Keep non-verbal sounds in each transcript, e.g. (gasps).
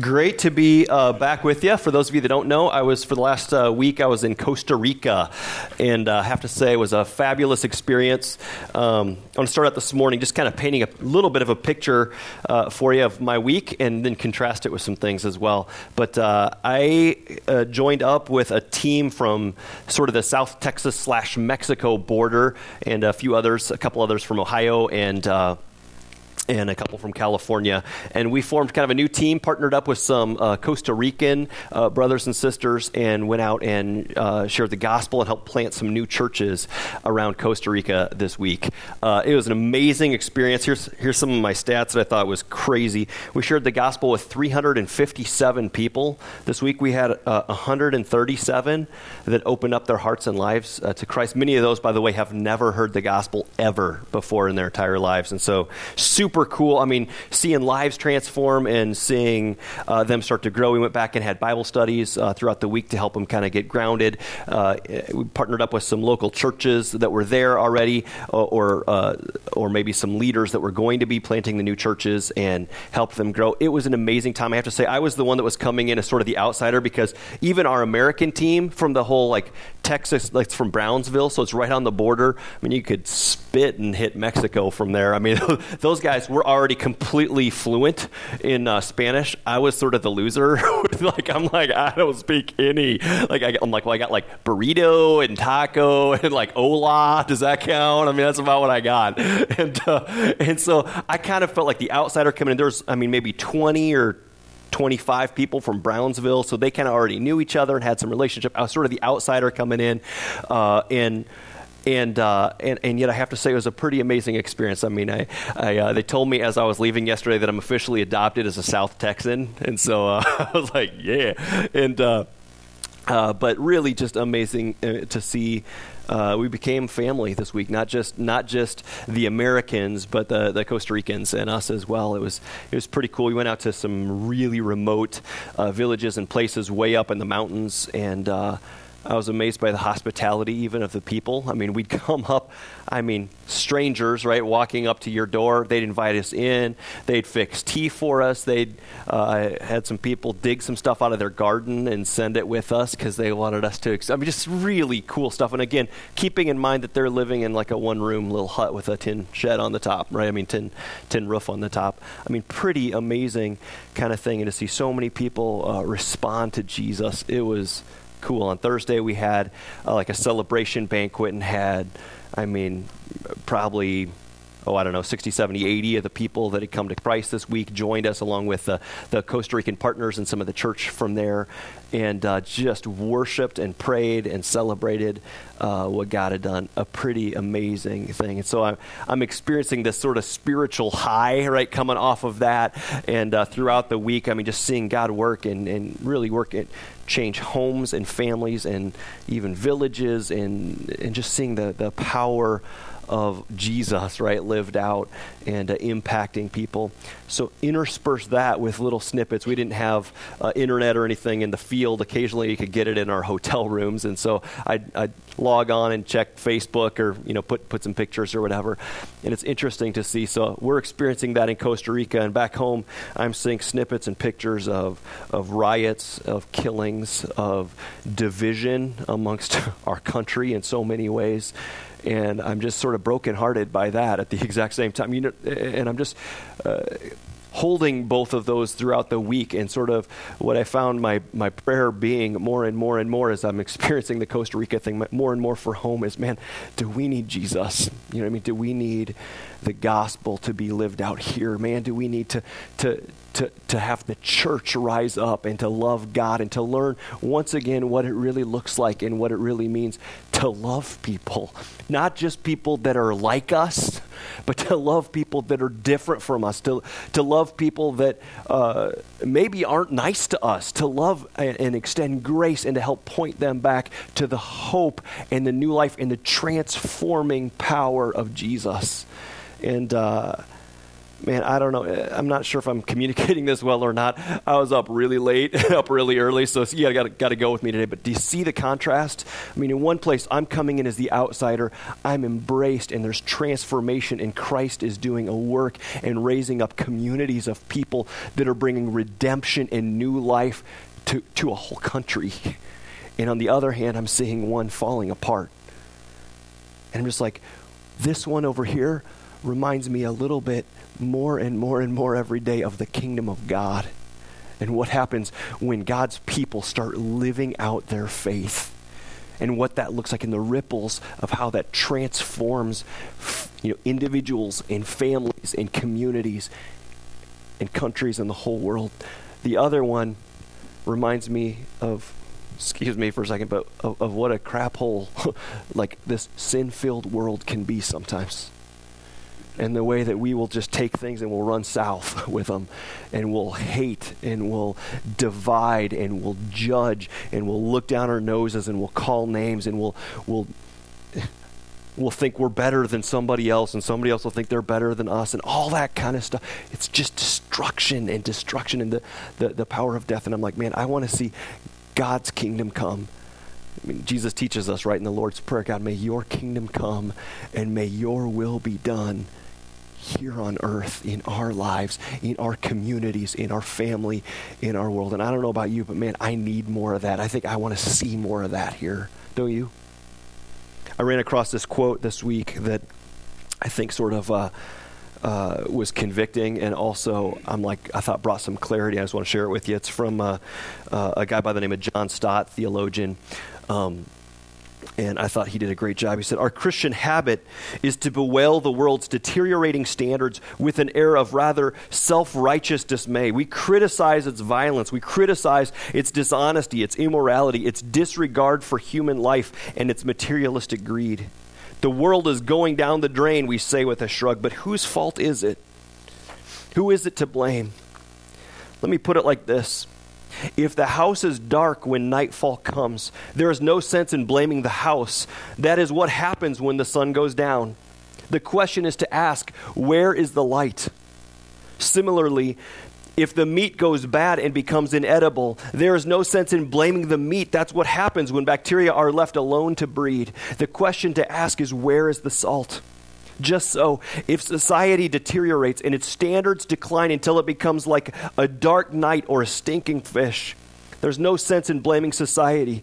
Great to be uh, back with you. For those of you that don't know, I was for the last uh, week. I was in Costa Rica, and uh, I have to say it was a fabulous experience. Um, I want to start out this morning just kind of painting a little bit of a picture uh, for you of my week, and then contrast it with some things as well. But uh, I uh, joined up with a team from sort of the South Texas slash Mexico border, and a few others, a couple others from Ohio, and and a couple from California. And we formed kind of a new team, partnered up with some uh, Costa Rican uh, brothers and sisters, and went out and uh, shared the gospel and helped plant some new churches around Costa Rica this week. Uh, it was an amazing experience. Here's, here's some of my stats that I thought was crazy. We shared the gospel with 357 people. This week we had 137 uh, that opened up their hearts and lives uh, to Christ. Many of those, by the way, have never heard the gospel ever before in their entire lives. And so, super super cool. I mean, seeing lives transform and seeing uh, them start to grow. We went back and had Bible studies uh, throughout the week to help them kind of get grounded. Uh, we partnered up with some local churches that were there already, or or, uh, or maybe some leaders that were going to be planting the new churches and help them grow. It was an amazing time. I have to say, I was the one that was coming in as sort of the outsider because even our American team from the whole like Texas, like from Brownsville, so it's right on the border. I mean, you could spit and hit Mexico from there. I mean, (laughs) those guys guys were already completely fluent in uh, Spanish. I was sort of the loser. (laughs) like I'm like I don't speak any. Like I, am like well I got like burrito and taco (laughs) and like hola. Does that count? I mean that's about what I got. (laughs) And uh, and so I kind of felt like the outsider coming in. There's I mean maybe 20 or 25 people from Brownsville, so they kind of already knew each other and had some relationship. I was sort of the outsider coming in, uh, and and, uh, and and yet I have to say it was a pretty amazing experience. I mean, I, I uh, they told me as I was leaving yesterday that I'm officially adopted as a South Texan, and so uh, (laughs) I was like, yeah, and. Uh, uh, but really, just amazing uh, to see. we became family this week, not just not just the Americans, but the, the Costa Ricans and us as well. It was it was pretty cool. We went out to some really remote villages and places way up in the mountains, and I was amazed by the hospitality even of the people. I mean, we'd (laughs) come up, I mean, strangers, right, walking up to your door. They'd invite us in. They'd fix tea for us. They'd uh, had some people dig some stuff out of their garden and send it with us because they wanted us to. I mean, just really cool stuff. And again, keeping in mind that they're living in like a one-room little hut with a tin shed on the top, right? I mean, tin tin roof on the top. I mean, pretty amazing kind of thing. And to see so many people uh, respond to Jesus, it was cool. On Thursday, we had uh, like a celebration banquet and had, I mean, probably oh, I don't know, 60, 70, 80 of the people that had come to Christ this week joined us along with the, the Costa Rican partners and some of the church from there and uh, just worshiped and prayed and celebrated uh, what God had done. A pretty amazing thing. And so I'm, I'm experiencing this sort of spiritual high, right, coming off of that. And uh, throughout the week, I mean, just seeing God work and, and really work it change homes and families and even villages and, and just seeing the, the power of Jesus, right, lived out and uh, impacting people. So intersperse that with little snippets. We didn't have uh, internet or anything in the field. Occasionally, you could get it in our hotel rooms, and so I'd, I'd, log on and check Facebook or you know put put some pictures or whatever. And it's interesting to see. So we're experiencing that in Costa Rica, and back home, I'm seeing snippets and pictures of of riots, of killings, of division amongst (laughs) our country in so many ways and I'm just sort of brokenhearted by that at the (laughs) exact same time. You know, and I'm just. Uh, holding both of those throughout the week and sort of what I found my, my prayer being more and more and more as I'm (laughs) experiencing the Costa Rica thing more and more for home is man, do we need Jesus? You know what I mean? Do we need the gospel to be lived out here? Man, do we need to, to, to, to have the church rise up and to love God and to learn once again what it really looks like and what it really means to love people. Not just people that are like us, but to love people that are different from us, to, to love people that uh, maybe aren't nice to us, to love and, and extend grace and to help point them back to the hope and the new life and the transforming power of Jesus. And, uh, man, I don't know. I'm not sure if I'm (laughs) communicating this well or not. I was up really late, (laughs) up really early, so you got got to go with me today. But do you see the contrast? I mean, in one place, I'm coming in as the outsider. I'm embraced, and there's transformation, and Christ is doing a work and raising up communities of people that are bringing redemption and new life to, to a whole country. (laughs) And on the other hand, I'm seeing one falling apart. And I'm just like, this one over here reminds me a little bit more and more and more every day of the kingdom of God and what happens when God's people start living out their faith and what that looks like in the ripples of how that transforms you know, individuals and families and communities and countries and the whole world. The other one reminds me of excuse me for a second, but of, of what a crap hole (laughs) like this sin filled world can be sometimes and the way that we will just take things and we'll run south (laughs) with them and we'll hate and we'll divide and we'll judge and we'll look down our noses and we'll call names and we'll we'll (laughs) we'll think we're better than somebody else and somebody else will think they're better than us and all that kind of stuff. It's just destruction and destruction and the, the, the power of death. And i'm like man i want to see god's kingdom come. I mean, Jesus teaches us right in the Lord's Prayer God, may your kingdom come and may your will be done here on earth in our lives, in our communities, in our family, in our world. And I don't know about you, but man, I need more of that. I think I want to see more of that here. Don't you? I ran across this quote this week that I think sort of uh, uh, was convicting and also I'm like I thought brought some clarity. I just want to share it with you. It's from uh, uh a guy by the name of John Stott, theologian. Um, and I thought he did a great job. He said, Our Christian habit is to bewail the world's deteriorating standards with an air of rather self righteous dismay. We criticize its violence, we criticize its dishonesty, its immorality, its disregard for human life, and its materialistic greed. The world is going down the drain, we say with a shrug, but whose fault is it? Who is it to blame? Let me put it like this if the house is dark when nightfall comes, there is no sense in blaming the house. That is what happens when the sun goes down. The question is to ask, where is the light? Similarly, if the meat goes bad and becomes inedible, there is no sense in blaming the meat. That's what happens when bacteria are left alone to breed. The question to ask is, where is the salt? Just so, if society deteriorates and its standards decline until it becomes like a dark night or a stinking fish, there's no sense in blaming society.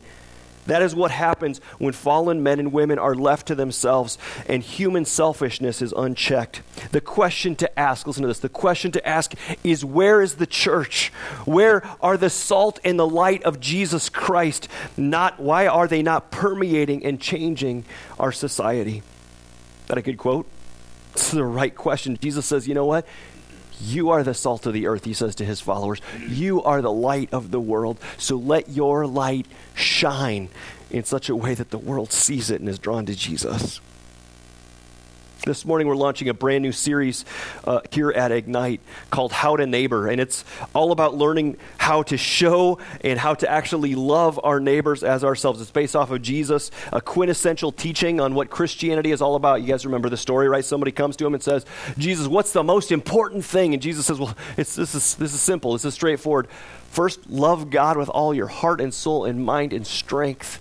That is what happens when fallen men and women are left to themselves and human selfishness is unchecked. The question to ask, listen to this, the question to ask is where is the church? Where are the salt and the light of Jesus Christ? Not why are they not permeating and changing our society? That a good quote? It's the right question. Jesus says, you know what? You are the salt of the earth, he says to his followers. You are the light of the world. So let your light shine in such a way that the world sees it and is drawn to Jesus. This morning, we're launching a brand new series uh, here at Ignite called How to Neighbor. And it's all about learning how to show and how to actually love our neighbors as ourselves. It's based off of Jesus, a quintessential teaching on what Christianity is all about. You guys remember the story, right? Somebody comes to him and says, Jesus, what's the most important thing? And Jesus says, Well, this, is, this is simple, this is straightforward. First, love God with all your heart and soul and mind and strength.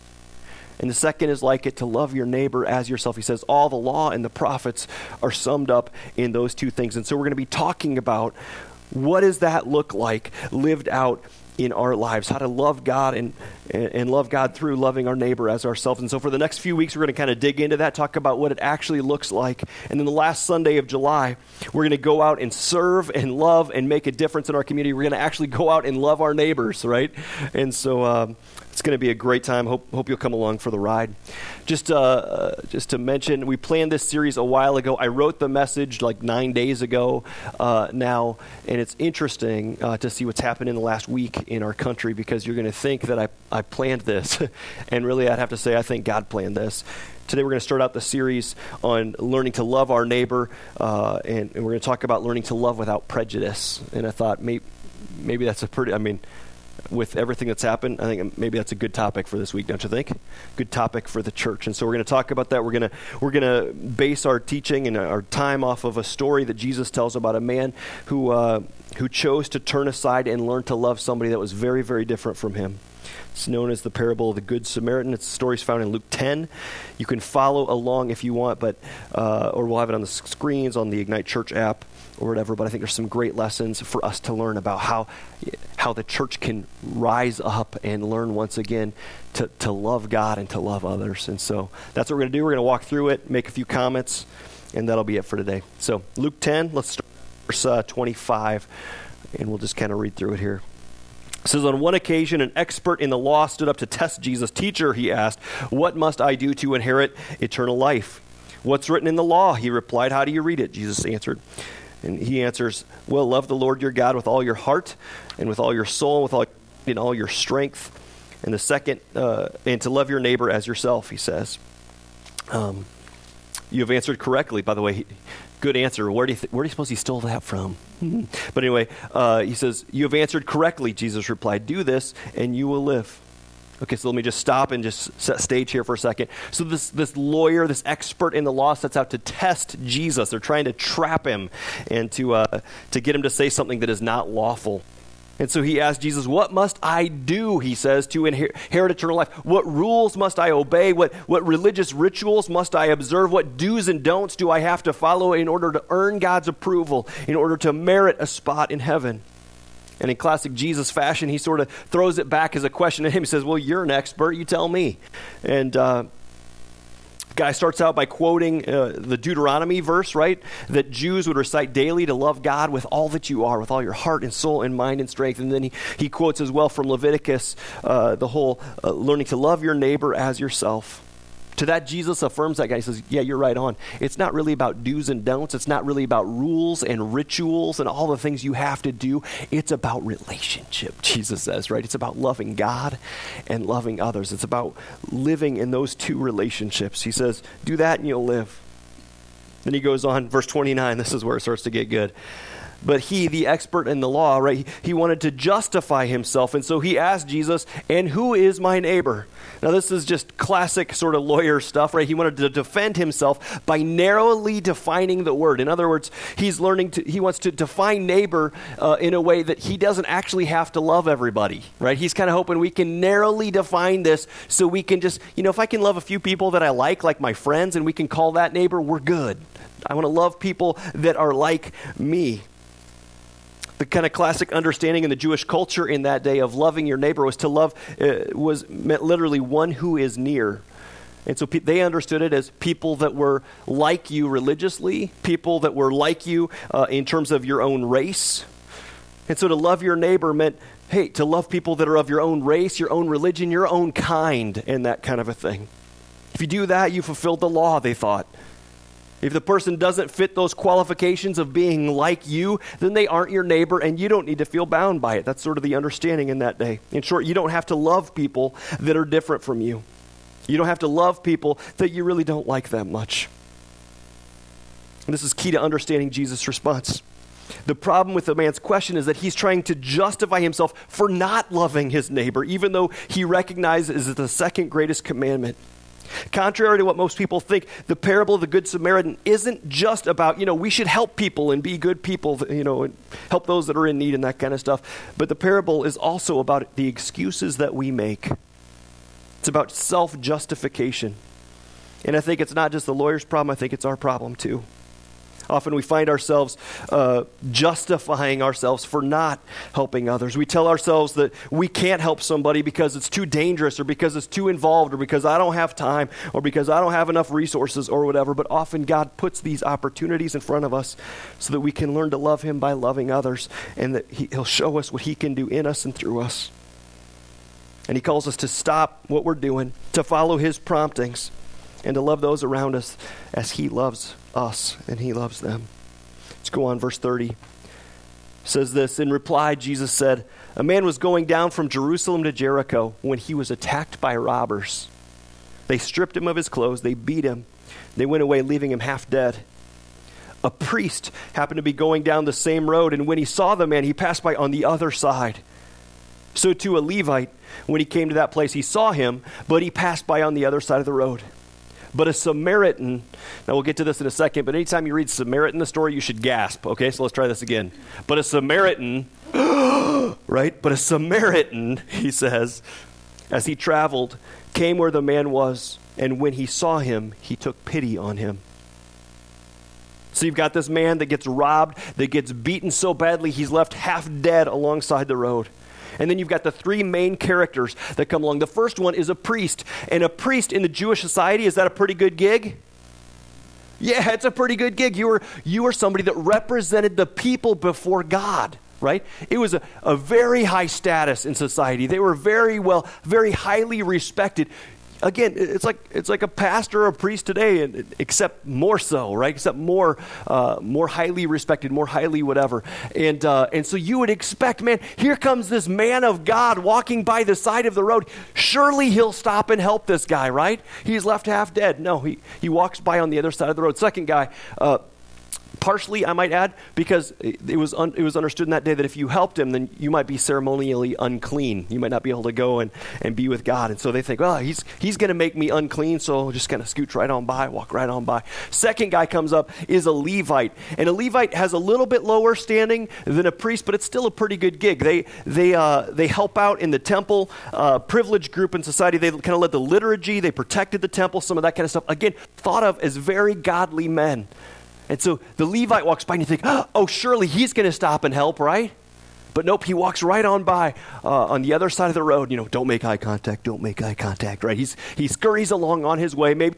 And the second is like it to love your neighbor as yourself. He says all the law and the prophets are summed up in those two things. And so we're going to be talking about what does that look like lived out in our lives, how to love God and, and love God through loving our neighbor as ourselves. And so for the next few weeks, we're going to kind of dig into that, talk about what it actually looks like. And then the last Sunday of July, we're going to go out and serve and love and make a difference in our community. We're going to actually go out and love our neighbors, right? And so um, it's going to be a great time. Hope, hope you'll come along for the ride. Just, uh, uh, just to mention, we planned this series a while ago. I wrote the message like nine days ago uh, now, and it's interesting uh, to see what's happened in the last week in our country because you're going to think that I, I planned this. (laughs) and really, I'd have to say, I think God planned this. Today, we're going to start out the series on learning to love our neighbor, uh, and, and, we're going to talk about learning to love without prejudice. And I thought maybe, maybe that's a pretty, I mean, with everything that's happened, I think maybe that's a good topic for this week, don't you think? Good topic for the church. And so we're going to talk about that. We're going to we're going to base our teaching and our time off of a story that Jesus tells about a man who uh, who chose to turn aside and learn to love somebody that was very very different from him. It's known as the parable of the Good Samaritan. It's stories found in Luke 10. You can follow along if you want, but uh, or we'll have it on the screens on the Ignite Church app or whatever. But I think there's some great lessons for us to learn about how how the church can rise up and learn once again to, to love God and to love others. And so that's what we're going to do. We're going to walk through it, make a few comments, and that'll be it for today. So Luke 10, let's start verse uh, 25, and we'll just kind of read through it here. It says, On one occasion, an expert in the law stood up to test Jesus. Teacher, he asked, What must I do to inherit eternal life? What's written in the law? He replied, How do you read it? Jesus answered. And he answers, Well, love the Lord your God with all your heart and with all your soul, and with all, in all your strength. And the second, uh, and to love your neighbor as yourself, he says. Um, you have answered correctly, by the way. Good answer. Where do you, th- where do you suppose he stole that from? (laughs) but anyway, uh, he says, You have answered correctly, Jesus replied. Do this, and you will live. Okay, so let me just stop and just set stage here for a second. So this this lawyer, this expert in the law, sets out to test Jesus. They're trying to trap him and to uh, to get him to say something that is not lawful. And so he asks Jesus, What must I do, he says, to inherit eternal life? What rules must I obey? What, what religious rituals must I observe? What do's and don'ts do I have to follow in order to earn God's approval, in order to merit a spot in heaven? And in classic Jesus fashion, he sort of throws it back as a question to him. He says, Well, you're an expert. You tell me. And uh, guy starts out by quoting uh, the Deuteronomy verse, right? That Jews would recite daily to love God with all that you are, with all your heart and soul and mind and strength. And then he, he quotes as well from Leviticus uh, the whole uh, learning to love your neighbor as yourself. To that, Jesus affirms that guy. He says, Yeah, you're right on. It's not really about do's and don'ts. It's not really about rules and rituals and all the things you have to do. It's about relationship, (laughs) Jesus says, right? It's about loving God and loving others. It's about living in those two relationships. He says, Do that and you'll live. Then he goes on, verse 29. This is where it starts to get good. But he, the expert in the law, right, he wanted to justify himself. And so he asked Jesus, And who is my neighbor? Now, this is just classic sort of lawyer stuff, right? He wanted to defend himself by narrowly defining the word. In other words, he's learning to, he wants to define neighbor uh, in a way that he doesn't actually have to love everybody, right? He's kind of hoping we can narrowly define this so we can just, you know, if I can love a few people that I like, like my friends, and we can call that neighbor, we're good. I want to love people that are like me the kind of classic understanding in the Jewish culture in that day of loving your neighbor was to love uh, was meant literally one who is near. And so pe- they understood it as people that were like you religiously, people that were like you uh, in terms of your own race. And so to love your neighbor meant, hey, to love people that are of your own race, your own religion, your own kind, and that kind of a thing. If you do that, you fulfilled the law, they thought. If the person doesn't fit those qualifications of being like you, then they aren't your neighbor and you don't need to feel bound by it. That's sort of the understanding in that day. In short, you don't have to love people that are different from you. You don't have to love people that you really don't like that much. And this is key to understanding Jesus' response. The problem with the man's question is that he's trying to justify himself for not loving his neighbor, even though he recognizes it's the second greatest commandment. Contrary to what most people think, the parable of the Good Samaritan isn't just about, you know, we should help people and be good people, you know, help those that are in need and that kind of stuff. But the parable is also about the excuses that we make. It's about self justification. And I think it's not just the lawyer's problem, I think it's our problem too. Often we find ourselves uh, justifying ourselves for not helping others. We tell ourselves that we can't help somebody because it's too dangerous or because it's too involved or because I don't have time or because I don't have enough resources or whatever. But often God puts these opportunities in front of us so that we can learn to love Him by loving others and that he, He'll show us what He can do in us and through us. And He calls us to stop what we're doing, to follow His promptings, and to love those around us as He loves us and he loves them. Let's go on, verse 30. It says this In reply, Jesus said, A man was going down from Jerusalem to Jericho when he was attacked by robbers. They stripped him of his clothes, they beat him, they went away, leaving him half dead. A priest happened to be going down the same road, and when he saw the man, he passed by on the other side. So too, a Levite, when he came to that place, he saw him, but he passed by on the other side of the road. But a Samaritan, now we'll get to this in a second, but anytime you read Samaritan the story, you should gasp. Okay, so let's try this again. But a Samaritan, (gasps) right? But a Samaritan, (laughs) he says, as he traveled, came where the man was, and when he saw him, he took pity on him. So you've got this man that gets robbed, that gets beaten so badly he's left half dead alongside the road. And then you've got the three main characters that come along. The first one is a priest. And a priest in the Jewish society, is that a pretty good gig? Yeah, it's a pretty good gig. You were, you were somebody that represented the people before God right? It was a, a very high status in society. They were very well, very highly respected again, it's like it's like a pastor or a priest today, except more so, right? Except more uh, more highly respected, more highly whatever. And uh, and so you would expect, man, here comes this man of God walking by the side of the road. Surely he'll stop and help this guy, right? He's left half dead. No, he he walks by on the other side of the road. Second guy. Uh, Partially, I might add, because it was, un, it was understood in that day that if you helped him, then you might be ceremonially unclean. You might not be able to go and, and be with God. And so they think, well, he's, he's going to make me unclean, so I'll just kind of scooch right on by, walk right on by. Second guy comes up is a Levite. And a Levite has a little bit lower standing than a priest, but it's still a pretty good gig. They, they, uh, they help out in the temple, uh, privileged group in society. They kind of led the liturgy, they protected the temple, some of that kind of stuff. Again, thought of as very godly men. And so the Levite walks by and you think, oh, surely he's going to stop and help, right? But nope, he walks right on by uh, on the other side of the road. You know, don't make eye contact, don't make eye contact, right? He's, he scurries along on his way. Maybe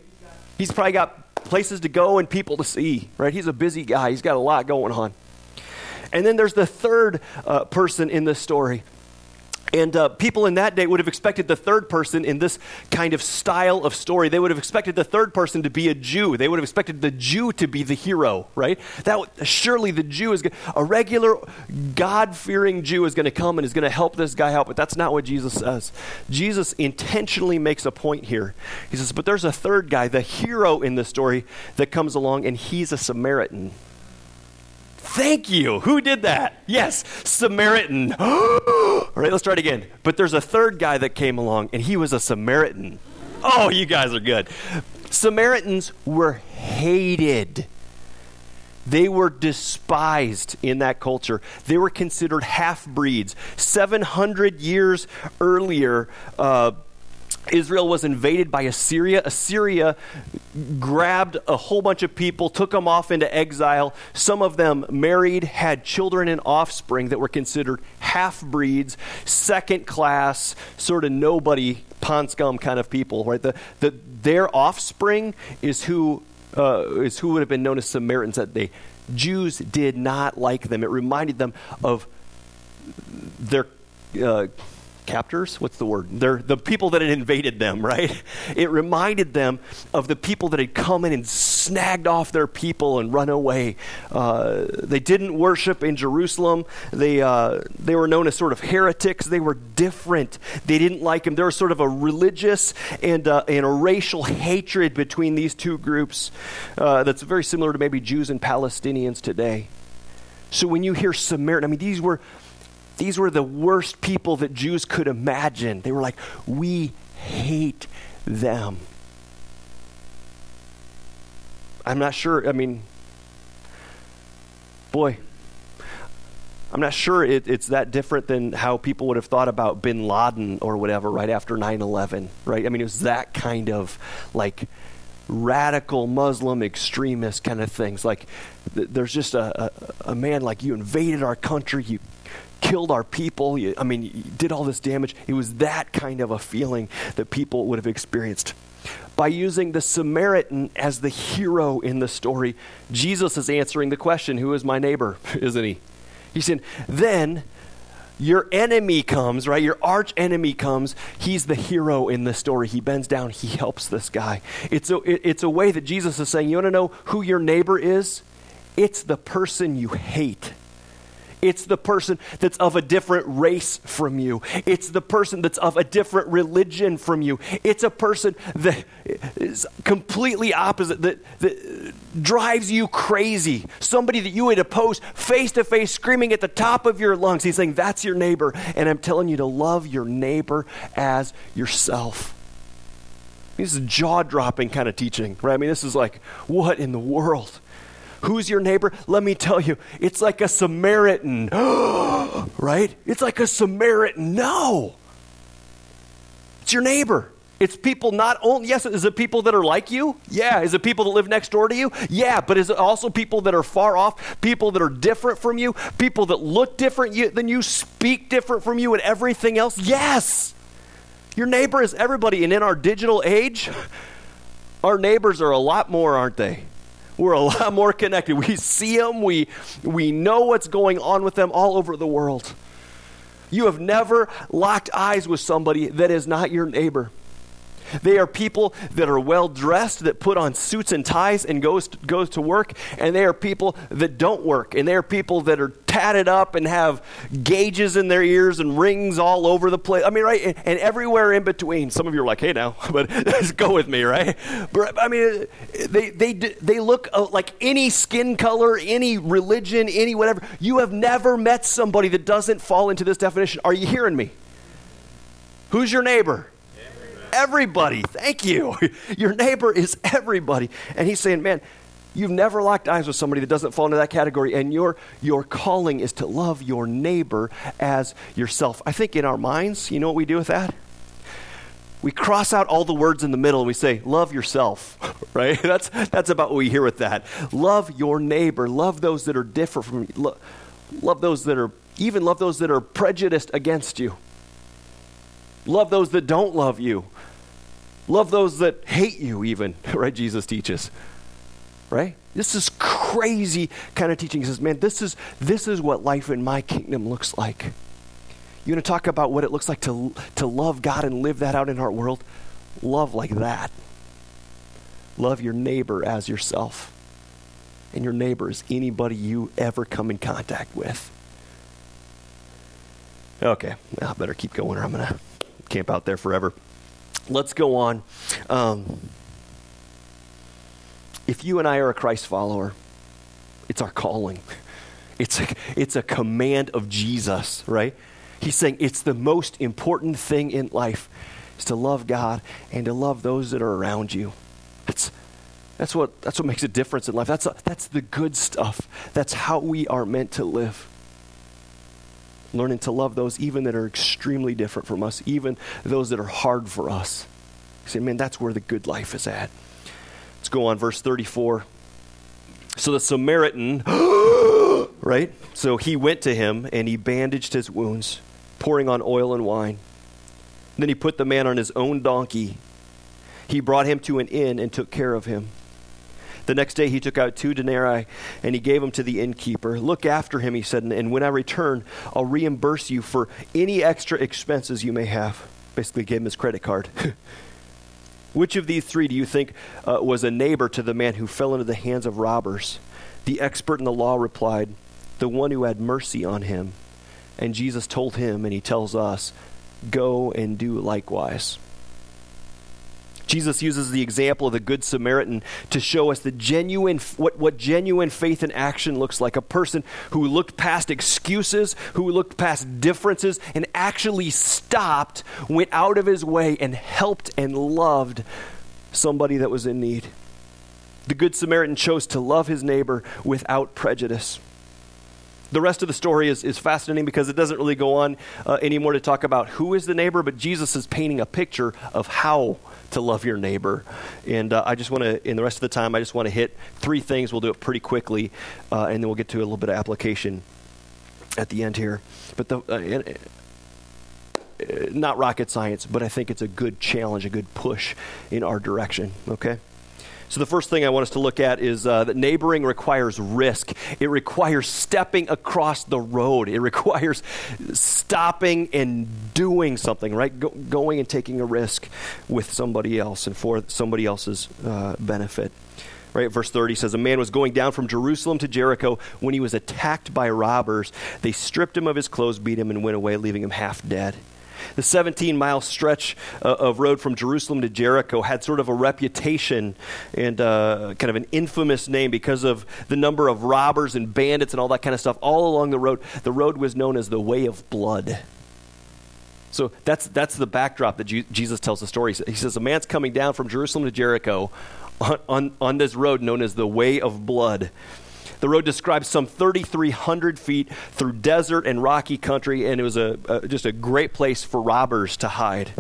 he's probably got places to go and people to see, right? He's a busy guy, he's got a lot going on. And then there's the third uh, person in this story. And uh, people in that day would have expected the third person in this kind of style of story. They would have expected the third person to be a Jew. They would have expected the Jew to be the hero, right? That surely the Jew is a regular God-fearing Jew is going to come and is going to help this guy out. But that's not what Jesus says. Jesus intentionally makes a point here. He says, "But there's a third guy, the hero in the story, that comes along, and he's a Samaritan." Thank you. Who did that? Yes, Samaritan. (gasps) All right, let's try it again. But there's a third guy that came along, and he was a Samaritan. Oh, you guys are good. Samaritans were hated. They were despised in that culture. They were considered half breeds. 700 years earlier, uh, Israel was invaded by Assyria. Assyria grabbed a whole bunch of people, took them off into exile. Some of them married, had children and offspring that were considered half breeds, second class, sort of nobody, pond scum kind of people, right? The, the, their offspring is who, uh, is who would have been known as Samaritans that day. Jews did not like them. It reminded them of their. Uh, captors? What's the word? They're the people that had invaded them (laughs) right? It reminded them of the people that had come in and snagged off their people and run away. Uh, they didn't worship in jerusalem. They, uh, they were known as sort of heretics. They were different. They didn't like him there was sort of a religious and, uh, and a racial hatred between these two groups uh, that's very similar to maybe jews and palestinians today. So when you hear samaritan i mean these were these were the worst people that Jews could imagine. They were like, we hate them. I'm not sure. I mean, boy, I'm not sure it, it's that different than how people would have thought about bin Laden or whatever right after 9 11, right? I mean, it was that kind of like radical Muslim extremist kind of things. Like, th- there's just a, a, a man like you invaded our country, you killed our people. You, I mean, you did all this damage. It was that kind of a feeling that people would have experienced. By using the Samaritan as the hero in the story, Jesus is answering the question Who is my neighbor? (laughs) Isn't he? He said, Then your enemy comes, right? Your arch enemy comes. He's the hero in the story. He bends down, he helps this guy. It's a, it's a way that Jesus is saying, You want to know who your neighbor is? It's the person you hate It's the person that's of a different race from you. It's the person that's of a different religion from you. It's a person that is completely opposite, that, that drives you crazy. Somebody that you would oppose face to face, screaming at the top of your lungs. He's saying, That's your neighbor. And I'm telling you to love your neighbor as yourself. This is jaw dropping kind of teaching, right? I mean, this is like, what in the world? Who's your neighbor? Let me tell you, it's like a Samaritan, (gasps) right? It's like a Samaritan. No. It's your neighbor. It's people not only, yes, is it people that are like you? Yeah. Is it people that live next door to you? Yeah. But is it also people that are far off, people that are different from you, people that look different than you, speak different from you, and everything else? Yes. Your neighbor is everybody. And in our digital age, (laughs) our neighbors are a lot more, aren't they? We're a lot more connected. We see them, we, we know what's going on with them all over the world. You have never locked eyes with somebody that is not your neighbor. They are people that are well dressed, that put on suits and ties and goes to, goes to work, and they are people that don't work, and they are people that are tatted up and have gauges in their ears and rings all over the place. I mean, right, and, and everywhere in between. Some of you are like, "Hey, now," (laughs) but just (laughs) go with me, right? But I mean, they they they look uh, like any skin color, any religion, any whatever. You have never met somebody that doesn't fall into this definition. Are you hearing me? Who's your neighbor? Everybody. Thank you. (laughs) Your neighbor is everybody. And he's saying, man, you've never locked eyes with somebody that doesn't fall into that category, and your, your calling is to love your neighbor as yourself. I think in our minds, you know what we do with that? We cross out all the words in the middle and we say, love yourself, (laughs) right? (laughs) That's, that's about what we hear with that. Love your neighbor. Love those that are different from you. Lo- love those that are, even love those that are prejudiced against you. Love those that don't love you. Love those that hate you, even, (laughs) right? Jesus teaches. Right? This is crazy kind of teaching. He says, man, this is, this is what life in my kingdom looks like. You want to talk about what it looks like to, to love God and live that out in our world? Love like that. Love your neighbor as yourself. And your neighbor is anybody you ever come in contact with. Okay, I better keep going or I'm going to camp out there forever. Let's go on. Um, if you and I are a Christ follower, it's our calling. (laughs) It's a, it's a command of Jesus, right? He's saying it's the most important thing in life is to love God and to love those that are around you. That's, that's, what, that's what makes a difference in life. That's, a, that's the good stuff. That's how we are meant to live learning to love those even that are extremely different from us, even those that are hard for us. You say, man, that's where the good life is at. Let's go on, verse 34. So the Samaritan, (gasps) right? So he went to him and he bandaged his wounds, pouring on oil and wine. Then he put the man on his own donkey. He brought him to an inn and took care of him. The next day he took out two denarii and he gave them to the innkeeper. Look after him, he said, and when I return, I'll reimburse you for any extra expenses you may have. Basically, gave him his credit card. (laughs) Which of these three do you think uh, was a neighbor to the man who fell into the hands of robbers? The expert in the law replied, The one who had mercy on him. And Jesus told him, and he tells us, Go and do likewise. Jesus uses the example of the Good Samaritan to show us the genuine, what, what genuine faith in action looks like. A person who looked past excuses, who looked past differences, and actually stopped, went out of his way, and helped and loved somebody that was in need. The Good Samaritan chose to love his neighbor without prejudice. The rest of the story is, is fascinating because it doesn't really go on uh, anymore to talk about who is the neighbor, but Jesus is painting a picture of how to love your neighbor. And uh, I just want to, in the rest of the time, I just want to hit three things. We'll do it pretty quickly, uh, and then we'll get to a little bit of application at the end here. But the, uh, uh, not rocket science, but I think it's a good challenge, a good push in our direction, okay? So, the first thing I want us to look at is uh, that neighboring requires risk. It requires stepping across the road. It requires stopping and doing something, right? Go, going and taking a risk with somebody else and for somebody else's uh, benefit. Right, verse 30 says, A man was going down from Jerusalem to Jericho when he was attacked by robbers. They stripped him of his clothes, beat him, and went away, leaving him half dead. The 17 mile stretch uh, of road from Jerusalem to Jericho had sort of a reputation and uh, kind of an infamous name because of the number of robbers and bandits and all that kind of stuff all along the road. The road was known as the Way of Blood. So that's, that's the backdrop that Jesus tells the story. He says, A man's coming down from Jerusalem to Jericho on, on, on this road known as the Way of Blood. The road describes some 3,300 feet through desert and rocky country, and it was a, a just a great place for robbers to hide.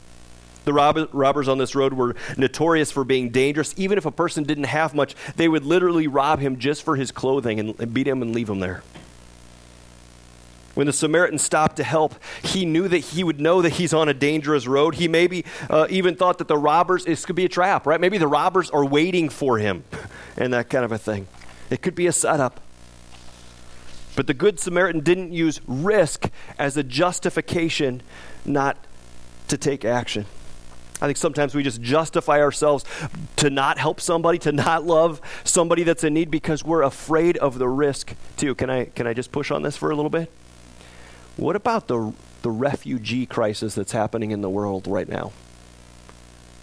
The rob- robbers on this road were notorious for being dangerous. Even if a person didn't have much, they would literally rob him just for his clothing and, and beat him and leave him there. When the Samaritan stopped to help, he knew that he would know that he's on a dangerous road. He maybe uh, even thought that the robbers, this could be a trap, right? Maybe the robbers are waiting for him (laughs) and that kind of a thing. It could be a setup. But the Good Samaritan didn't use risk as a justification not to take action. I think sometimes we just justify ourselves to not help somebody, to not love somebody that's in need because we're afraid of the risk too. Can I can I just push on this for a little bit? What about the the refugee crisis that's happening in the world right now?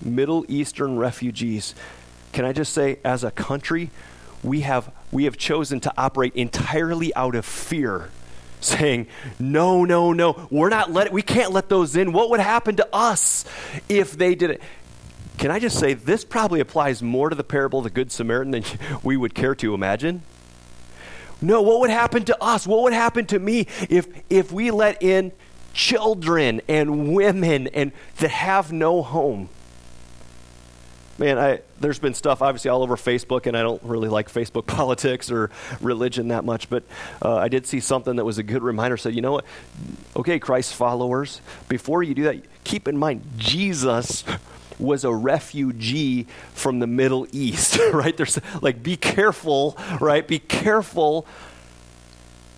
Middle Eastern refugees. Can I just say as a country, we have, we have chosen to operate entirely out of fear saying, no, no, no, we're not let, we can't let those in. What would happen to us if they did it? Can I just say, this probably applies more to the parable of the Good Samaritan than (laughs) we would care to imagine? No, what would happen to us? What would happen to me if, if we let in children and women and that have no home? Man, I, there's been stuff obviously all over Facebook, and I don't really like Facebook (laughs) politics or religion that much, but uh, I did see something that was a good reminder. Said, you know what? Okay, Christ followers, before you do that, keep in mind Jesus was a refugee from the Middle East, (laughs) right? There's like, be careful, right? Be careful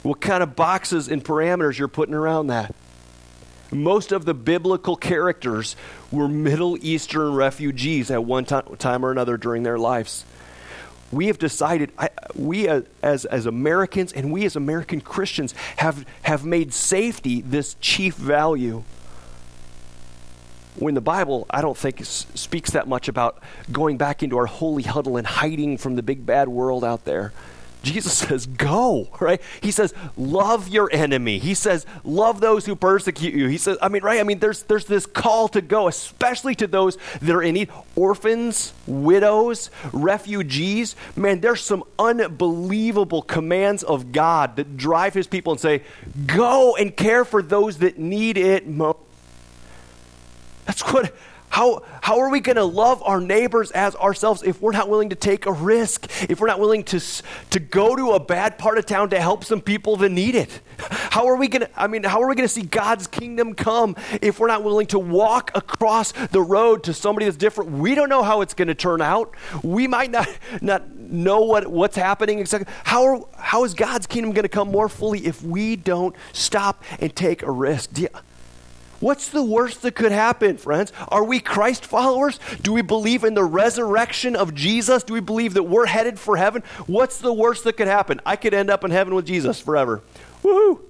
what kind of boxes and parameters you're putting around that. Most of the biblical characters were Middle Eastern refugees at one time or another during their lives. We have decided, I, we uh, as, as Americans and we as American Christians have, have made safety this chief value. When the Bible, I don't think, speaks that much about going back into our holy huddle and hiding from the big bad world out there. Jesus says, go, right? He says, love your enemy. He says, love those who persecute you. He says, I mean, right? I mean, there's, there's this call to go, especially to those that are in need orphans, widows, refugees. Man, there's some unbelievable commands of God that drive his people and say, go and care for those that need it most. That's what how, how are we going to love our neighbors as ourselves if we're not willing to take a risk? If we're not willing to, to go to a bad part of town to help some people that need it? How are we going to, I mean, how are we going to see God's kingdom come if we're not willing to walk across the road to somebody that's different? We don't know how it's going to turn out. We might not, not know what, what's happening exactly. How, are, how is God's kingdom going to come more fully if we don't stop and take a risk? What's the worst that could happen, friends? Are we Christ followers? Do we believe in the resurrection of Jesus? Do we believe that we're headed for heaven? What's the worst that could happen? I could end up in heaven with Jesus forever. Woohoo!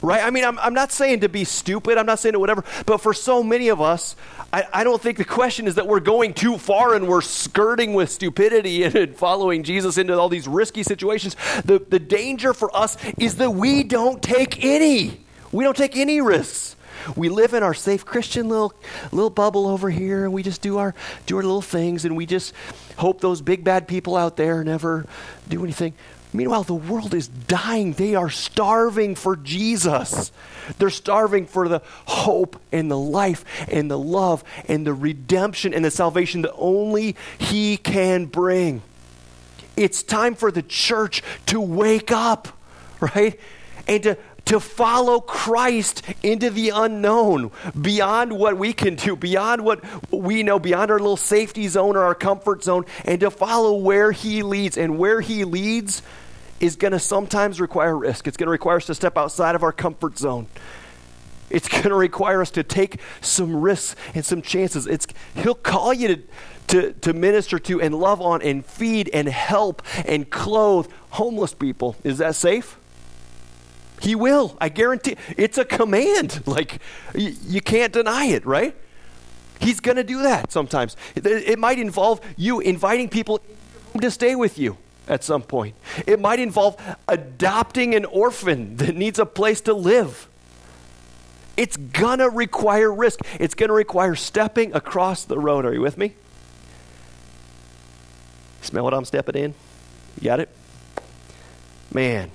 Right? I mean, I'm, I'm not saying to be stupid, I'm not saying to whatever, but for so many of us, I, I don't think the question is that we're going too far and we're skirting with stupidity and, (laughs) and following Jesus into all these risky situations. The, the danger for us is that we don't take any. We don't take any risks we live in our safe Christian little little bubble over here, and we just do our do our little things, and we just hope those big bad people out there never do anything. Meanwhile, the world is dying. They are starving for Jesus. They're starving for the hope and the life and the love and the redemption and the salvation that only He can bring. It's time for the church to wake up, right? And to to follow Christ into the unknown, beyond what we can do, beyond what we know, beyond our little safety zone or our comfort zone, and to follow where He leads. And where He leads is going to sometimes require risk. It's going to require us to step outside of our comfort zone. It's going to require us to take some risks and some chances. It's, he'll call you to, to, to minister to and love on and feed and help and clothe homeless people. Is that safe? He will. I guarantee. It's a command. (laughs) Like, you can't deny it, right? He's going to do that sometimes. It, it might involve you inviting people to stay with you at some point. It might involve adopting an orphan (laughs) that needs a place to live. It's going to require risk. It's going to require stepping across the road. Are you with me? Smell what I'm stepping in? You got it? Man.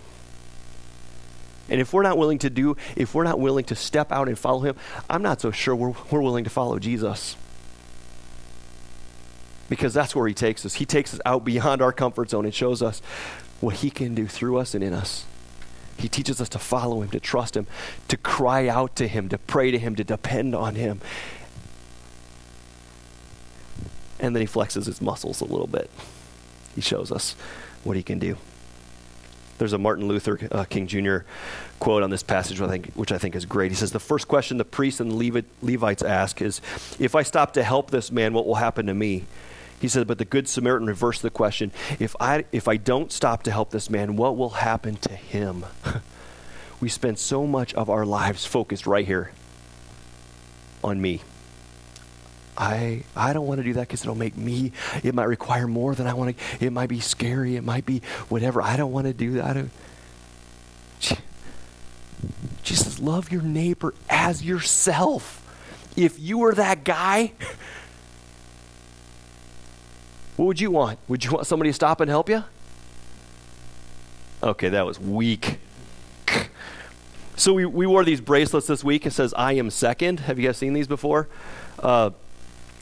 And if we're not willing to do, if we're not willing to step out and follow him, I'm not so sure we're, we're willing to follow Jesus. Because that's where he takes us. He takes us out beyond our comfort zone and shows us what he can do through us and in us. He teaches us to follow him, to trust him, to cry out to him, to pray to him, to depend on him. And then he flexes his muscles a little bit. He shows us what he can do. There's a Martin Luther uh, King Jr. quote on this passage, which I, think, which I think is great. He says, The first question the priests and the Levites ask is, If I stop to help this man, what will happen to me? He said, But the Good Samaritan reversed the question if I, if I don't stop to help this man, what will happen to him? (laughs) we spend so much of our lives focused right here on me. I I don't want to do that because it'll make me. It might require more than I want to. It might be scary. It might be whatever. I don't want to do that. I don't. Jesus, love your neighbor as yourself. If you were that guy, (laughs) what would you want? Would you want somebody to stop and help you? Okay, that was weak. (laughs) So we, we wore these bracelets this week. It says, I am second. Have you guys seen these before? Uh,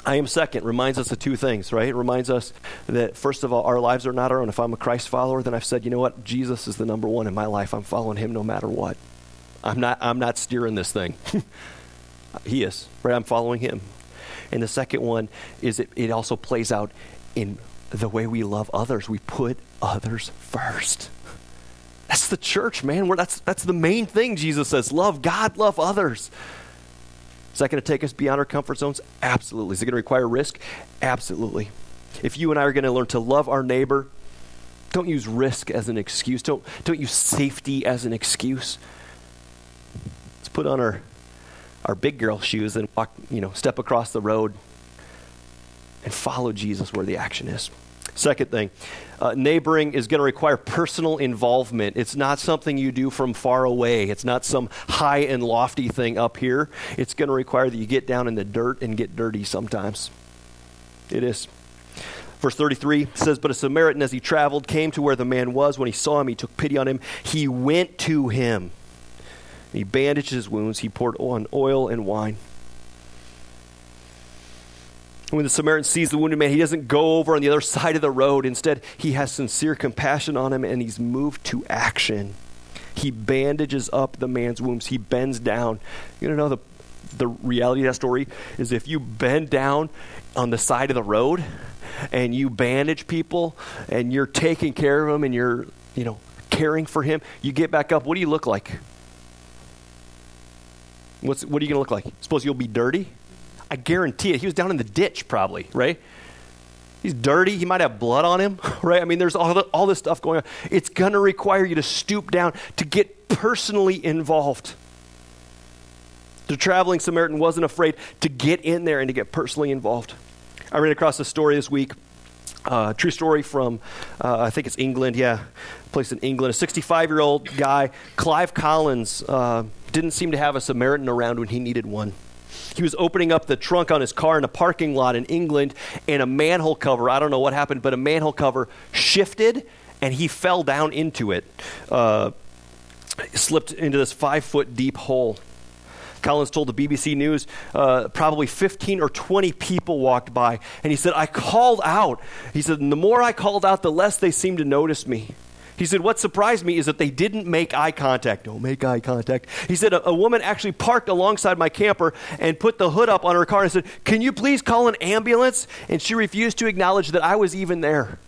I am second reminds us of two things, right? It reminds us that, first of all, our lives are not our own. If I'm a Christ follower, then I've said, you know what? Jesus is the number one in my life. I'm following him no matter what. I'm not, I'm not steering this thing. (laughs) he is, right? I'm following him. And the second one is it, it also plays out in the way we love others. We put others first. That's the church, man. We're, that's, that's the main thing Jesus says love God, love others. Is that going to take us beyond our comfort zones? Absolutely. Is it going to require risk? Absolutely. If you and I are going to learn to love our neighbor, don't use risk as an excuse. Don't, don't use safety as an excuse. Let's put on our, our big girl shoes and walk, you know, step across the road and follow Jesus where the action is. Second thing, uh, neighboring is going to require personal involvement. It's not something you do from far away. It's not some high and lofty thing up here. It's going to require that you get down in the dirt and get dirty sometimes. It is. Verse 33 says, But a Samaritan, as he traveled, came to where the man was. When he saw him, he took pity on him. He went to him. He bandaged his wounds. He poured on oil and wine when the Samaritan sees the wounded man, he doesn't go over on the other side of the road. Instead, he has sincere compassion on him and he's moved to action. He bandages up the man's wounds. He bends down. You know the the reality of that story is if you bend down on the side of the road and you bandage people and you're taking care of them and you're, you know, caring for him, you get back up, what do you look like? What's, what are you going to look like? Suppose you'll be dirty? I guarantee it. He was down in the ditch, probably, right? He's dirty. He might have blood on him, (laughs) right? I mean, there's all, the, all this stuff going on. It's going to require you to stoop down to get personally involved. The traveling Samaritan wasn't afraid to get in there and to get personally involved. I ran across a story this week. Uh, true story from, uh, I think it's England, yeah, place in England. A 65 year old guy, Clive Collins, uh, didn't seem to have a Samaritan around when he needed one. He was opening up the trunk on his car in a parking lot in England, and a manhole cover, I don't know what happened, but a manhole cover shifted and he fell down into it, uh, slipped into this five foot deep hole. Collins told the BBC News uh, probably 15 or 20 people walked by, and he said, I called out. He said, and the more I called out, the less they seemed to notice me. He said, What surprised me is that they didn't make eye contact. Don't make eye contact. He said, A, a woman actually parked alongside my camper and put the hood up on her car and said, Can you please call an ambulance? And she refused to acknowledge that I was even there.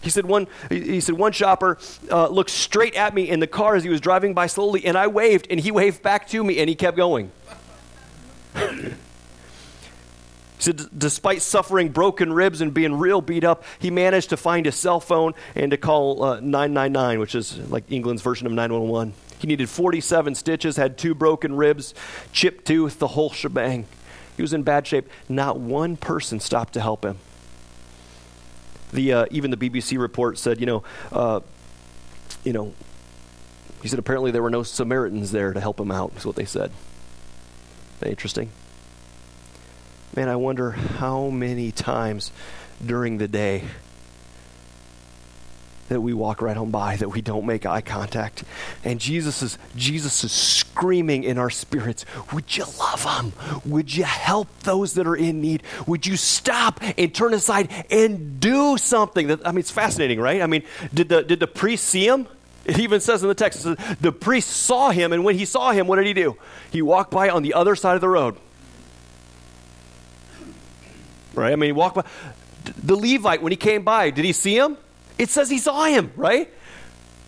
He said one, he said one shopper uh, looked straight at me in the car as he was driving by slowly, and I waved, and he waved back to me, and he kept going. (laughs) he said, despite suffering broken ribs and being real beat up, he managed to find a cell phone and to call uh, 999, which is like England's version of 911. He needed 47 stitches, had two broken ribs, chipped tooth, the whole shebang. He was in bad shape. Not one person stopped to help him. The, uh, even the BBC report said, you know, uh, you know, he said apparently there were no Samaritans there to help him out, is what they said. Interesting. Man, I wonder how many times during the day that we walk right on by, that we don't make eye contact. And Jesus is, Jesus is screaming in our spirits, Would you love them? Would you help those that are in need? Would you stop and turn aside and do something? That, I mean, it's fascinating, right? I mean, did the, did the priest see him? It even says in the text, the priest saw him, and when he saw him, what did he do? He walked by on the other side of the road. Right? I mean, he walked by. The Levite, when he came by, did he see him? It says he saw him, right?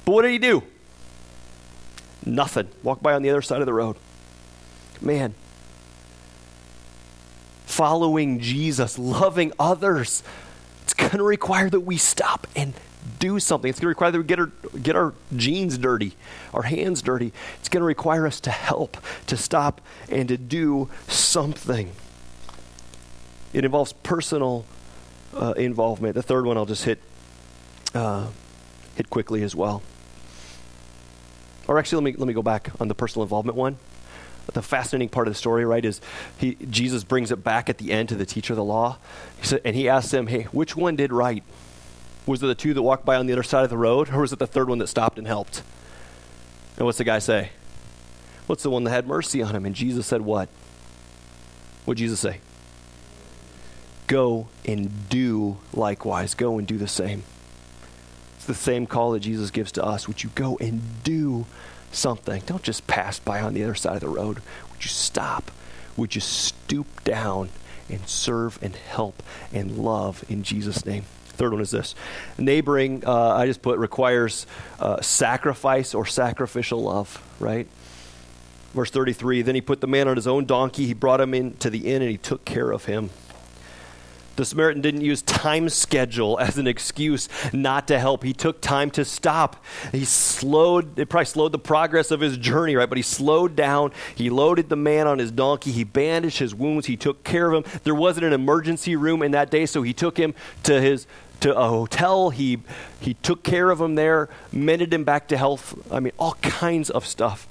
But what did he do? Nothing. Walk by on the other side of the road. Man, following Jesus, loving others, it's going to require that we stop and do something. It's going to require that we get our, get our jeans dirty, our hands dirty. It's going to require us to help, to stop, and to do something. It involves personal uh, involvement. The third one I'll just hit uh, hit quickly as well. Or actually, let me, let me go back on the personal involvement one. The fascinating part of the story, right, is he, Jesus brings it back at the end to the teacher of the law. He said, and he asks him, hey, which one did right? Was it the two that walked by on the other side of the road, or was it the third one that stopped and helped? And what's the guy say? What's the one that had mercy on him? And Jesus said, what? What Jesus say? Go and do likewise. Go and do the same. It's the same call that Jesus gives to us. Would you go and do something? Don't just pass by on the other side of the road. Would you stop? Would you stoop down and serve and help and love in Jesus' name? Third one is this neighboring, uh, I just put requires uh, sacrifice or sacrificial love, right? Verse 33 Then he put the man on his own donkey, he brought him into the inn, and he took care of him. The Samaritan didn't use time schedule as an excuse not to help. He took time to stop. He slowed, it probably slowed the progress of his journey, right? But he slowed down. He loaded the man on his donkey. He bandaged his wounds. He took care of him. There wasn't an emergency room in that day, so he took him to his to a hotel. He he took care of him there, mended him back to health. I mean, all kinds of stuff.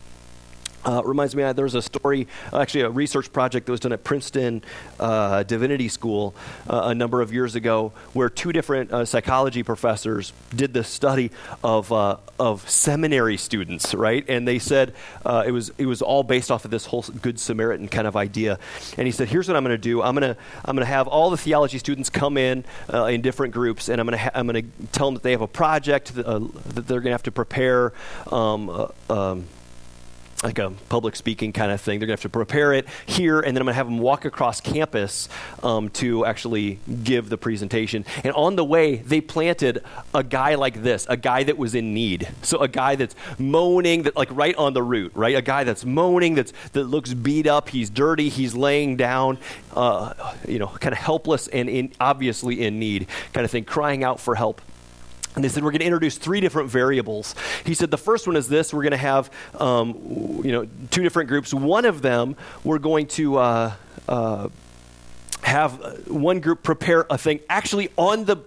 Uh, reminds me, uh, there was a story, actually, a research project that was done at Princeton uh, Divinity School uh, a number of years ago, where two different uh, psychology professors did the study of uh, of seminary students, right? And they said it was it was all based off of this whole Good Samaritan kind of idea. And he said, "Here's what I'm going to do. I'm going to I'm going to have all the theology students come in in different groups, and I'm going to ha- I'm going to tell them that they have a project that, that they're going to have to prepare." Um, um, like a public speaking kind of thing. They're going to have to prepare it here, and then I'm going to have them walk across campus um, to actually give the presentation. And on the way, they planted a guy like this, a guy that was in need. So a guy that's moaning, that like right on the route, right? A guy that's moaning, that's that looks beat up. He's dirty. He's laying down, uh, you know, kind of helpless and in, obviously in need, kind of thing, crying out for help. And they said, we're going to introduce three different variables. He said, the first one is this we're going to have, um, you know, two different groups. One of them, we're going to uh, uh, have one group prepare a thing actually on the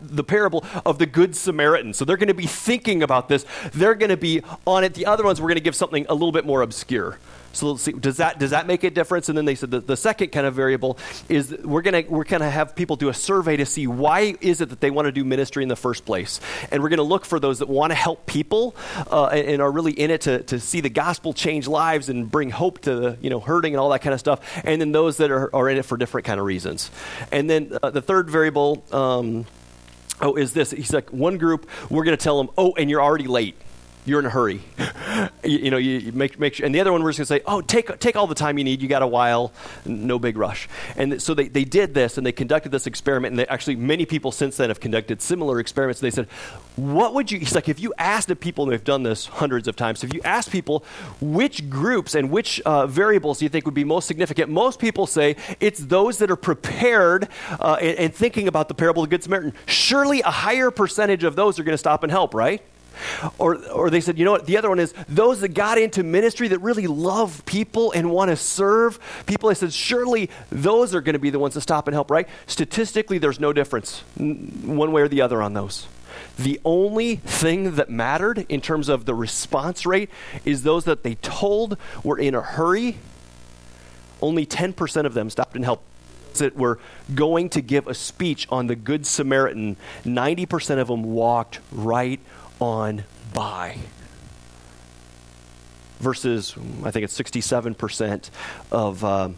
the parable of the Good Samaritan. So they're going to be thinking about this. They're going to be on it. The other ones, we're going to give something a little bit more obscure. So let's see, does that does that make a difference? And then they said the, the second kind of variable is we're gonna we're gonna have people do a survey to see why is it that they want to do ministry in the first place, and we're gonna look for those that want to help people uh, and, and, are really in it to, to see the gospel change lives and bring hope to the you know hurting and all that kind of stuff, and then those that are, are in it for different kind of reasons. And then uh, the third variable. Um, oh, is this? He's like, one group, we're going to tell them, oh, and you're already late you're in a hurry. you, you, know, you, you, make, make sure. And the other one, we're just going to say, oh, take, take all the time you need. You got a while, no big rush. And so they, they did this and they conducted this experiment. And they, actually, many people since then have conducted similar experiments. They said, what would you, he's like, if you asked the people, and they've done this hundreds of times, if you ask people which groups and which uh, variables do you think would be most significant, most people say it's those that are prepared uh, and, and thinking about the parable of the Good Samaritan. Surely a higher percentage of those are going to stop and help, right? Or, or they said, you know what? The other one is those that got into ministry that really love people and want to serve people. I said, surely those are going to be the ones to stop and help, right? Statistically, there's no difference one way or the other on those. The only thing that mattered in terms of the response rate is those that they told were in a hurry. Only 10% of them stopped and helped that were going to give a speech on the Good Samaritan, 90% of them walked right on by. Versus, I think it's 67% of, uh,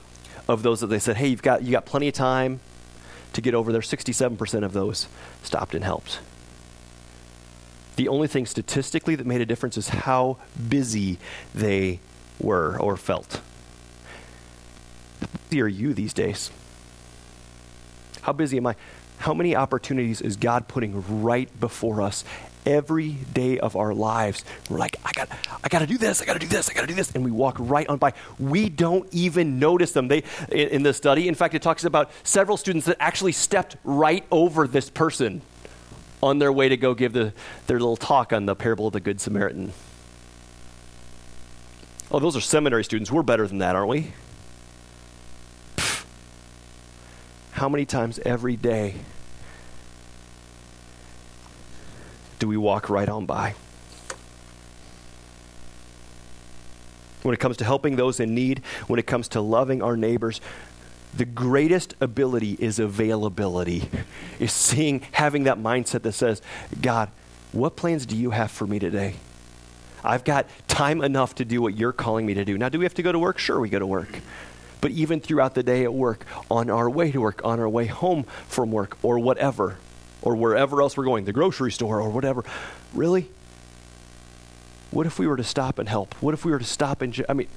of those that they said, hey, you've got, you got plenty of time to get over there. 67% of those stopped and helped. The only thing statistically that made a difference is how busy they were or felt. How busy are you these days? How busy am I? How many opportunities is God putting right before us every day of our lives. We're like, I got, I got to do this, I got to do this, I got to do this, and we walk right on by. We don't even notice them. They, in, in the study, in fact, it talks about several students that actually stepped right over this person on their way to go give the, their little talk on the parable of the Good Samaritan. Oh, those are seminary students. We're better than that, aren't we? How many times every day do we walk right on by? When it comes to helping those in need, when it comes to loving our neighbors, the greatest ability is availability, (laughs) is seeing, having that mindset that says, God, what plans do you have for me today? I've got time enough to do what you're calling me to do. Now, do we have to go to work? Sure, we go to work. But even throughout the day at work, on our way to work, on our way home from work, or whatever, or wherever else we're going, the grocery store or whatever. Really? What if we were to stop and help? What if we were to stop and, I mean,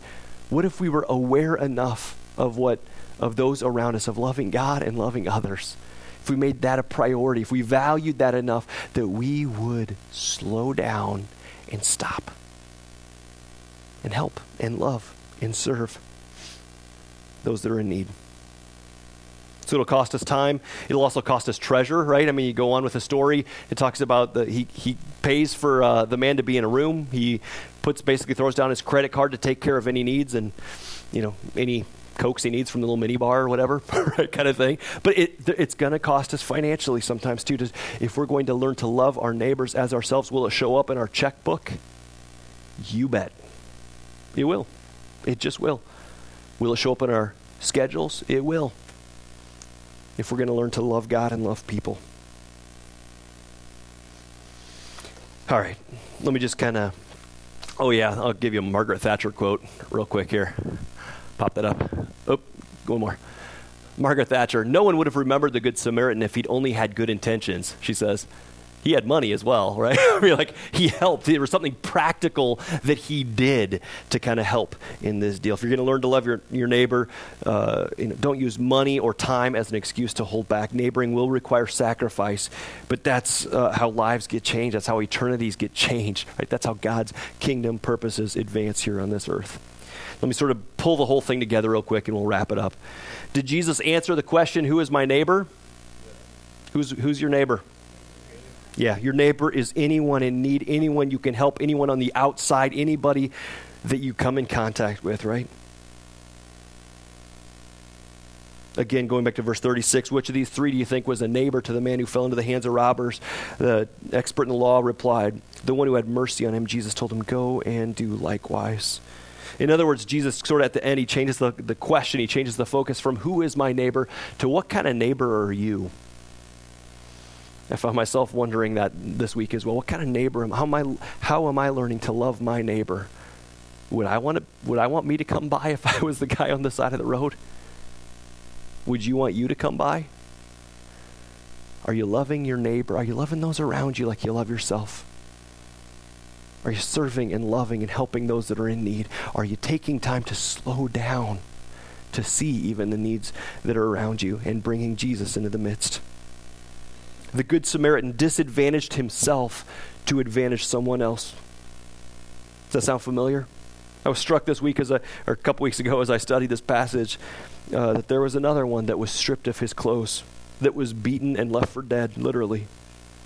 what if we were aware enough of what, of those around us, of loving God and loving others? If we made that a priority, if we valued that enough that we would slow down and stop and help and love and serve those that are in need. So it'll cost us time. It'll also cost us treasure, right? I mean, you go on with the story. It talks about the he he pays for uh, the man to be in a room. He puts basically throws down his credit card to take care of any needs and you know any cokes he needs from the little mini bar or whatever, (laughs) right, kind of thing. But it, it's going to cost us financially sometimes too. To, if we're going to learn to love our neighbors as ourselves, will it show up in our checkbook? You bet. It will. It just will. Will it show up in our schedules? It will if we're going to learn to love God and love people. All right, let me just kind of. Oh, yeah, I'll give you a Margaret Thatcher quote real quick here. Pop that up. Oh, one more. Margaret Thatcher, no one would have remembered the Good Samaritan if he'd only had good intentions, she says he had money as well, (laughs) right? I mean, like he helped. There was something practical that he did to kind of help in this deal. If you're going to learn to love your, your neighbor, uh, you know, don't use money or time as an excuse to hold back. Neighboring will require sacrifice, but that's uh, how lives get changed. That's how eternities get changed, right? That's how God's kingdom purposes advance here on this earth. Let me sort of pull the whole thing together real quick and we'll wrap it up. Did Jesus answer the question, Who is my neighbor? Who's, who's your neighbor? Yeah, your neighbor is anyone in need, anyone you can help, anyone on the outside, anybody that you come in contact with, right? Again, going back to verse 36, which of these three do you think was a neighbor to the man who fell into the hands of robbers? The expert in the law replied, The one who had mercy on him. Jesus told him, Go and do likewise. In other words, Jesus sort of at the end, he changes the, the question, he changes the focus from who is my neighbor to what kind of neighbor are you? I found myself wondering that this week as well. What kind of neighbor am how am I how am I learning to love my neighbor? Would I want to, would I want me to come by (laughs) if I was the guy on the side of the road? Would you want you to come by? Are you loving your neighbor? Are you loving those around you like you love yourself? Are you serving and loving and helping those that are in need? Are you taking time to slow down to see even the needs that are around you and bringing Jesus into the midst? The Good Samaritan disadvantaged himself to advantage someone else. Does that sound familiar? I was struck this week as I, or a couple weeks ago as I studied this passage uh, that there was another one that was stripped of his clothes, that was beaten and left for dead, literally.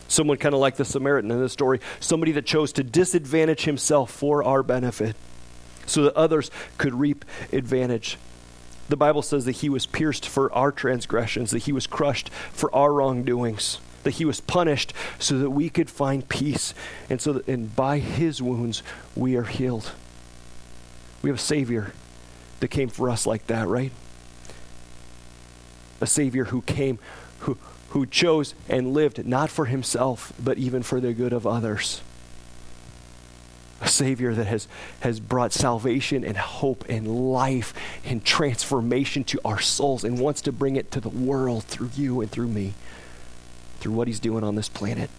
Someone kind of like the Samaritan in this story, somebody that chose to disadvantage himself for our benefit so that others could reap advantage. The Bible says that he was pierced for our transgressions, that he was crushed for our wrongdoings, that he was punished so that we could find peace, and so that, and by his wounds we are healed. We have a Savior that came for us like that, right? A Savior who came, who, who chose and lived not for himself, but even for the good of others. A Savior that has, has brought salvation and hope and life and transformation to our souls and wants to bring it to the world through you and through me, through what He's doing on this planet.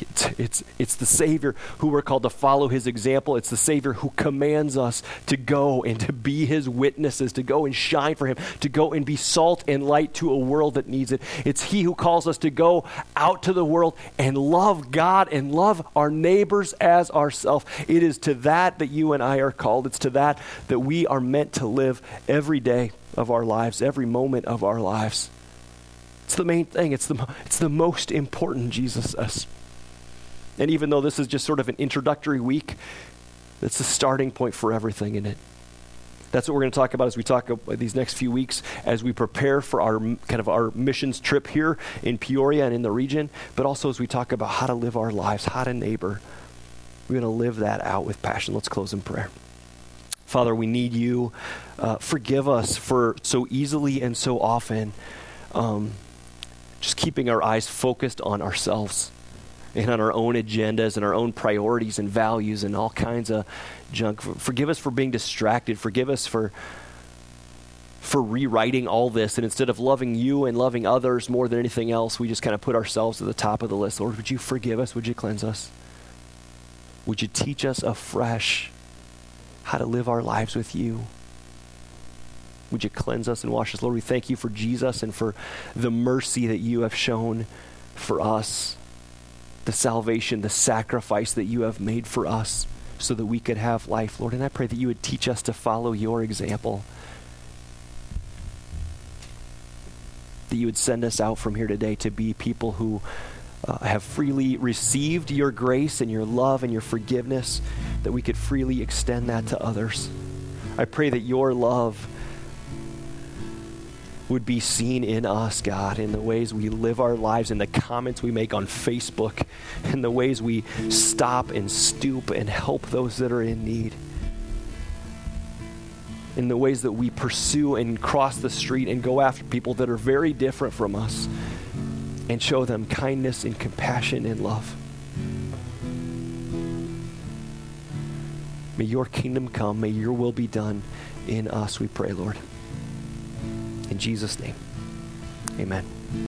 It's, it's, it's the Savior who we're called to follow his example. It's the Savior who commands us to go and to be his witnesses, to go and shine for him, to go and be salt and light to a world that needs it. It's he who calls us to go out to the world and love God and love our neighbors as ourselves. It is to that that you and I are called. It's to that that we are meant to live every day of our lives, every moment of our lives. It's the main thing. It's the, it's the most important, Jesus says. And even though this is just sort of an introductory week, it's the starting point for everything in it. That's what we're going to talk about as we talk about these next few weeks as we prepare for our kind of our missions trip here in Peoria and in the region, but also as we talk about how to live our lives, how to neighbor. We're going to live that out with passion. Let's close in prayer. Father, we need you. Uh, forgive us for so easily and so often um, just keeping our eyes focused on ourselves and on our own agendas and our own priorities and values and all kinds of junk. Forgive us for being distracted. Forgive us for for rewriting all this and instead of loving you and loving others more than anything else, we just kind of put ourselves at the top of the list. Lord, would you forgive us? Would you cleanse us? Would you teach us afresh how to live our lives with you? Would you cleanse us and wash us? Lord, we thank you for Jesus and for the mercy that you have shown for us the salvation, the sacrifice that you have made for us so that we could have life, Lord. And I pray that you would teach us to follow your example. That you would send us out from here today to be people who uh, have freely received your grace and your love and your forgiveness, that we could freely extend that to others. I pray that your love would be seen in us, God, in the ways we live our lives, in the comments we make on Facebook, in the ways we stop and stoop and help those that are in need, in the ways that we pursue and cross the street and go after people that are very different from us and show them kindness and compassion and love. May your kingdom come. May your will be done in us, we pray, Lord. Jesus' name, amen.